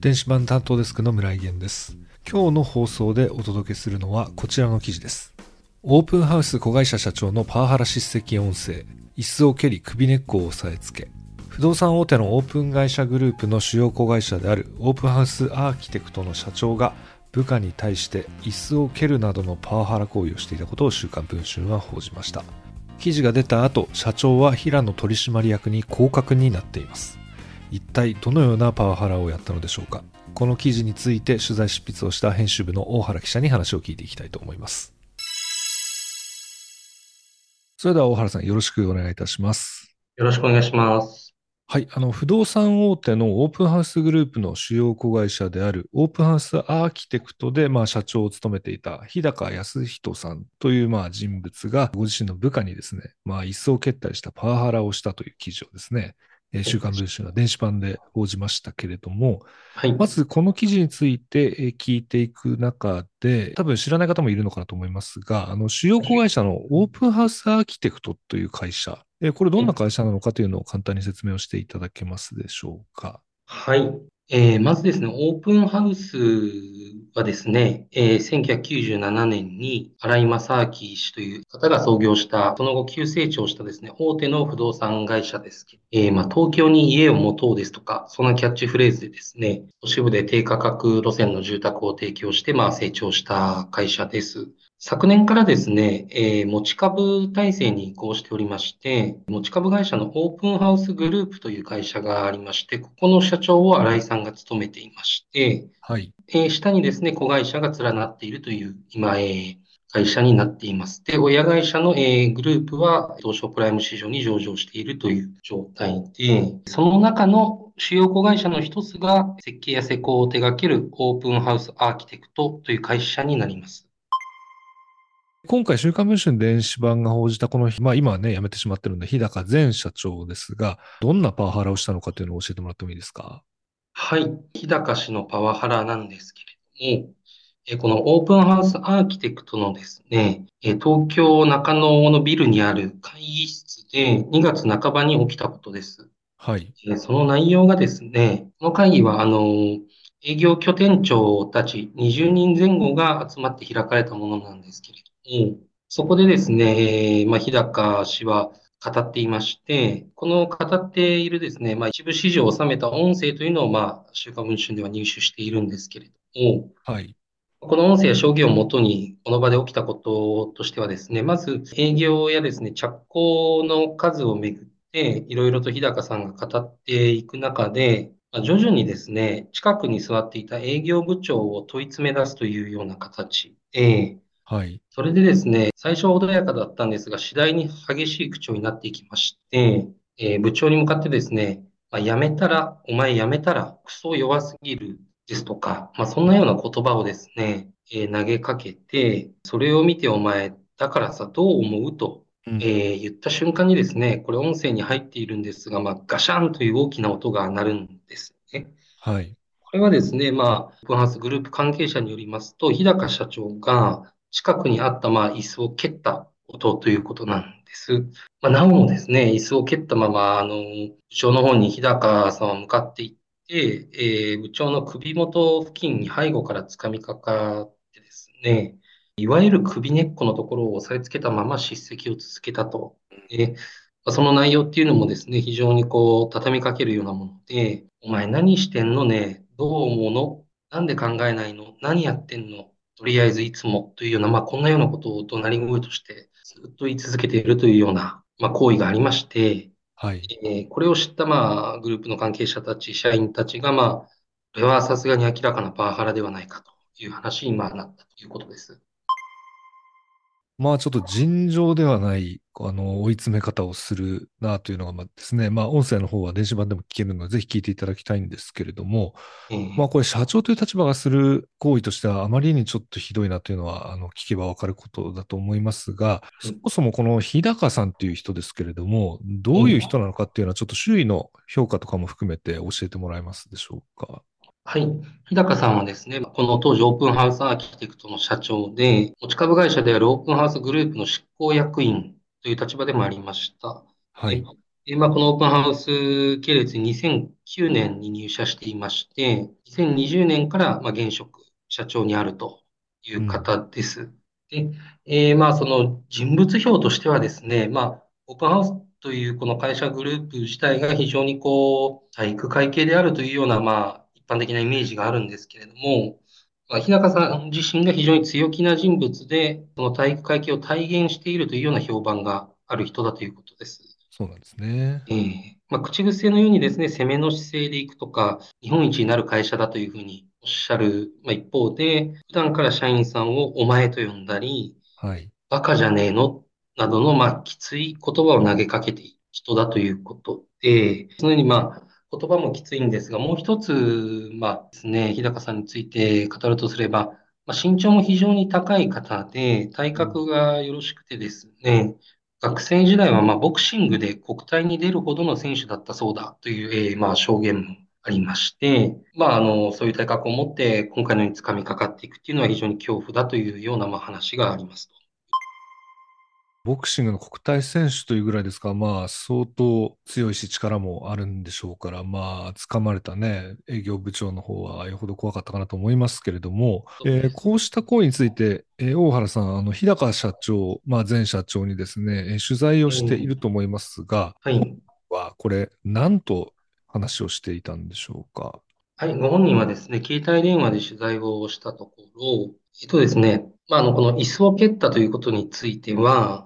電子版担当デスクの村井源です。今日の放送でお届けするのはこちらの記事です。オープンハウス子会社社長のパワハラ叱責音声、椅子を蹴り首根っこを押さえつけ、不動産大手のオープン会社グループの主要子会社であるオープンハウスアーキテクトの社長が部下に対して椅子を蹴るなどのパワハラ行為をしていたことを週刊文春は報じました。記事が出た後、社長は平野取締役に降格になっています。一体どのようなパワハラをやったのでしょうか？この記事について取材執筆をした編集部の大原記者に話を聞いていきたいと思います。それでは大原さんよろしくお願いいたします。よろしくお願いします。はい、あの不動産大手のオープンハウスグループの主要子会社であるオープンハウスアーキテクトで、まあ、社長を務めていた日高康人さんという、まあ、人物がご自身の部下にですね、まあ、一層決体したパワハラをしたという記事をですね、え週刊文春が電子版で報じましたけれども、はい、まずこの記事について聞いていく中で、多分知らない方もいるのかなと思いますが、あの主要子会社のオープンハウスアーキテクトという会社、これどんな会社なのかというのを簡単に説明をしていただけますでしょうか？はい。えー、まずですね、オープンハウスはですね、えー、1997年に荒井正明氏という方が創業した、その後急成長したですね、大手の不動産会社です。えー、まあ、東京に家を持とうですとか、そんなキャッチフレーズでですね、都市部で低価格路線の住宅を提供して、まあ、成長した会社です。昨年からですね、えー、持ち株体制に移行しておりまして、持ち株会社のオープンハウスグループという会社がありまして、ここの社長を新井さんが務めていまして、はい。えー、下にですね、子会社が連なっているという、今、えー、会社になっています。で、親会社の、えー、グループは東証プライム市場に上場しているという状態で、その中の主要子会社の一つが設計や施工を手掛けるオープンハウスアーキテクトという会社になります。今回、週刊文春電子版が報じたこの、まあ今はね、辞めてしまってるんで、日高前社長ですが、どんなパワハラをしたのかというのを教えてもらってもいいですか？はい。日高氏のパワハラなんですけれども、えこのオープンハウスアーキテクトのですね、え東京中野のビルにある会議室で2月半ばに起きたことです。はい。えその内容がですね、この会議は、あの、営業拠点長たち20人前後が集まって開かれたものなんですけれどそこでですね、えー、まあ、日高氏は語っていまして、この語っているですね、まあ、一部指示を収めた音声というのを、まあ、週刊文春では入手しているんですけれども、はい。この音声や証言をもとに、この場で起きたこととしてはですね、まず営業やですね、着工の数をめぐって、いろいろと日高さんが語っていく中で、徐々にですね、近くに座っていた営業部長を問い詰め出すというような形で、はい。それでですね、最初は穏やかだったんですが、次第に激しい口調になっていきまして、えー、部長に向かってですね、まあ、やめたら、お前やめたら、クソ弱すぎるですとか、まあ、そんなような言葉をですね、えー、投げかけて、それを見てお前、だからさ、どう思うと、うん、えー、言った瞬間にですね、これ音声に入っているんですが、まあ、ガシャンという大きな音が鳴るんですね。はい。これはですね、まあ、オープンハウスグループ関係者によりますと、日高社長が、近くにあった、まあ、椅子を蹴った音ということなんです。まあ、なおもですね、椅子を蹴ったまま、あの、部長の方に日高さんは向かっていって、えー、部長の首元付近に背後から掴みかかってですね、いわゆる首根っこのところを押さえつけたまま叱責を続けたと。でその内容っていうのもですね、非常にこう、畳みかけるようなもので、お前何してんのねどう思うの？なんで考えないの？何やってんの？とりあえずいつもというような、まあ、こんなようなことを怒鳴り声としてずっと言い続けているというような、まあ、行為がありまして、はい。えー、これを知った、まあ、グループの関係者たち、社員たちが、まあ、これはさすがに明らかなパワハラではないかという話に、まあ、なったということです。まあちょっと尋常ではない、あの、追い詰め方をするなというのが、まあですね、まあ音声の方は電子版でも聞けるので、ぜひ聞いていただきたいんですけれども、まあこれ社長という立場がする行為としてはあまりにちょっとひどいなというのは、あの、聞けばわかることだと思いますが、そもそもこの日高さんという人ですけれども、どういう人なのかっていうのはちょっと周囲の評価とかも含めて教えてもらえますでしょうか？はい。日高さんはですね、この当時オープンハウスアーキテクトの社長で、持ち株会社であるオープンハウスグループの執行役員という立場でもありました。はい。で、まあ、このオープンハウス系列に2009年に入社していまして、2020年からまあ現職社長にあるという方です。で、えーまあ、その人物評としてはですね、まあ、オープンハウスというこの会社グループ自体が非常にこう、体育会系であるというような、まあ、一般的なイメージがあるんですけれども、まあ、日高さん自身が非常に強気な人物で、その体育会系を体現しているというような評判がある人だということです。そうなんですね。ええまあ、口癖のようにですね、攻めの姿勢でいくとか、日本一になる会社だというふうにおっしゃる、まあ、一方で、普段から社員さんをお前と呼んだり、はい。バカじゃねえの？などの、まあ、きつい言葉を投げかけている人だということで、そのように、まあ、言葉もきついんですが、もう一つ、まあですね、日高さんについて語るとすれば、まあ、身長も非常に高い方で、体格がよろしくてですね、学生時代はまあボクシングで国体に出るほどの選手だったそうだという、えー、まあ証言もありまして、まあ、あの、そういう体格を持って今回のように掴みかかっていくっていうのは非常に恐怖だというようなまあ話がありますと。ボクシングの国体選手というぐらいですか？ら、まあ、相当強いし力もあるんでしょうから、まあ、掴まれたね、営業部長の方はよほど怖かったかなと思いますけれども、えー、こうした行為について、えー、大原さん、あの、日高社長、まあ、前社長にですね、えー、取材をしていると思いますが、はい。は、これ、何と話をしていたんでしょうか？はい、ご本人はですね、携帯電話で取材をしたところ、えっとですね、まあ、あの、この椅子を蹴ったということについては、はい。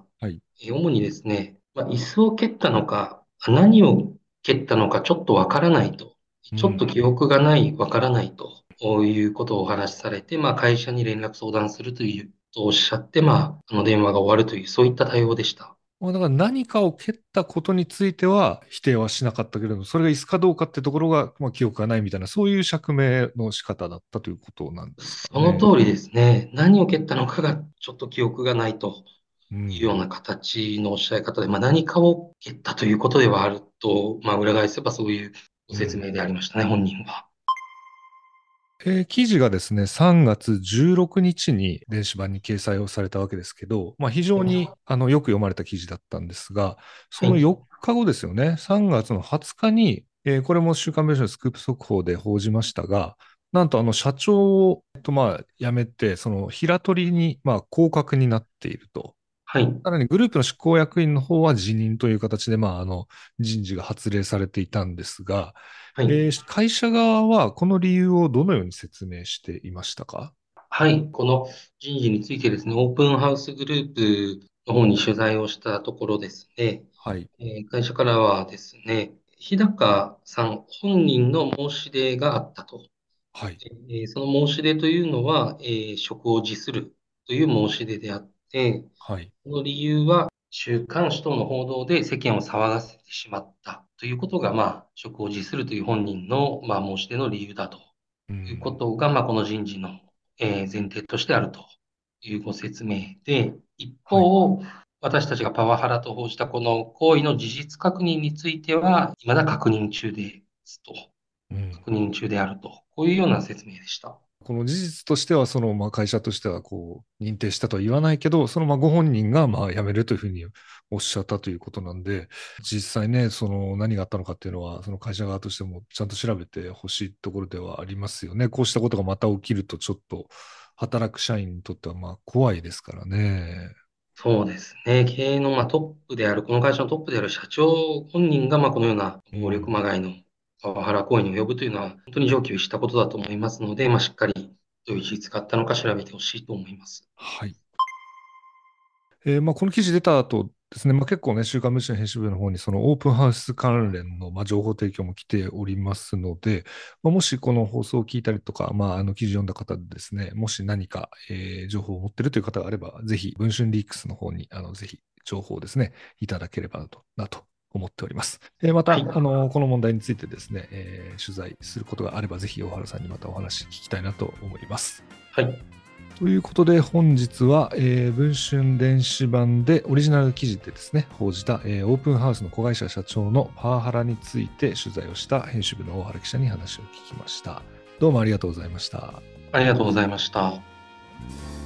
主にですね、まあ、椅子を蹴ったのか、何を蹴ったのかちょっとわからないと、ちょっと記憶がない、わからないと。いうことをお話しされて、まあ、会社に連絡相談するというとおっしゃって、まあ、あの電話が終わるという、そういった対応でした。だから何かを蹴ったことについては否定はしなかったけれども、それが椅子かどうかってところが、まあ、記憶がないみたいな、そういう釈明の仕方だったということなんですか、ね、その通りですね。何を蹴ったのかがちょっと記憶がないというような形のおっしゃい方で、まあ、何かを蹴ったということではあると、まあ、裏返せばそういうご説明でありましたね、うん、本人は。えー、記事がですね、3月16日に電子版に掲載をされたわけですけど、まあ、非常にあのよく読まれた記事だったんですが、その4日後ですよね、3月の20日に、えー、これも週刊文春スクープ速報で報じましたが、なんとあの社長を、えっと、まあ辞めて、その平取りにまあ降格になっていると。はい。さらにグループの執行役員の方は辞任という形で、まあ、あの、人事が発令されていたんですが、はい、えー、会社側はこの理由をどのように説明していましたか？はい。この人事についてですね、オープンハウスグループの方に取材をしたところですね、はい。えー、会社からはですね、日高さん本人の申し出があったと。はい。えー、その申し出というのは、えー、職を辞するという申し出であって、はい。その理由は、週刊誌等の報道で世間を騒がせてしまったということが、まあ、職を辞するという本人の、まあ、申し出の理由だと。いうことが、まあ、この人事の、えー、前提としてあるというご説明で、一方、はい、私たちがパワハラと報じたこの行為の事実確認については、未だ確認中ですと、確認中であると、こういうような説明でした。この事実としては、そのまあ会社としてはこう認定したとは言わないけど、そのまあご本人がまあ辞めるというふうにおっしゃったということなんで、実際ね、その何があったのかっていうのは、その会社側としてもちゃんと調べてほしいところではありますよね。こうしたことがまた起きると、ちょっと働く社員にとってはまあ怖いですからね。そうですね。経営のまあトップである、この会社のトップである社長本人がまあこのような暴力まがいのパワハラ行為に及ぶというのは、本当に上級したことだと思いますので、まあ、しっかりどういう事実があったのか調べてほしいと思います。はい。えー、まあ、この記事出た後ですね、まあ、結構ね、週刊文春編集部の方にそのオープンハウス関連のまあ情報提供も来ておりますので、まあ、もしこの放送を聞いたりとか、まあ、あの記事読んだ方でですね、もし何か、えー、情報を持っているという方があれば、ぜひ文春リークスの方にあのぜひ情報をですね、いただければなとなと思っております。えー、また、はい、あの、この問題についてですね、えー、取材することがあれば、ぜひ大原さんにまたお話聞きたいなと思います。はい。ということで、本日は、えー、文春電子版でオリジナル記事でですね、報じた、えー、オープンハウスの子会社社長のパワハラについて取材をした編集部の大原記者に話を聞きました。どうもありがとうございました。ありがとうございました。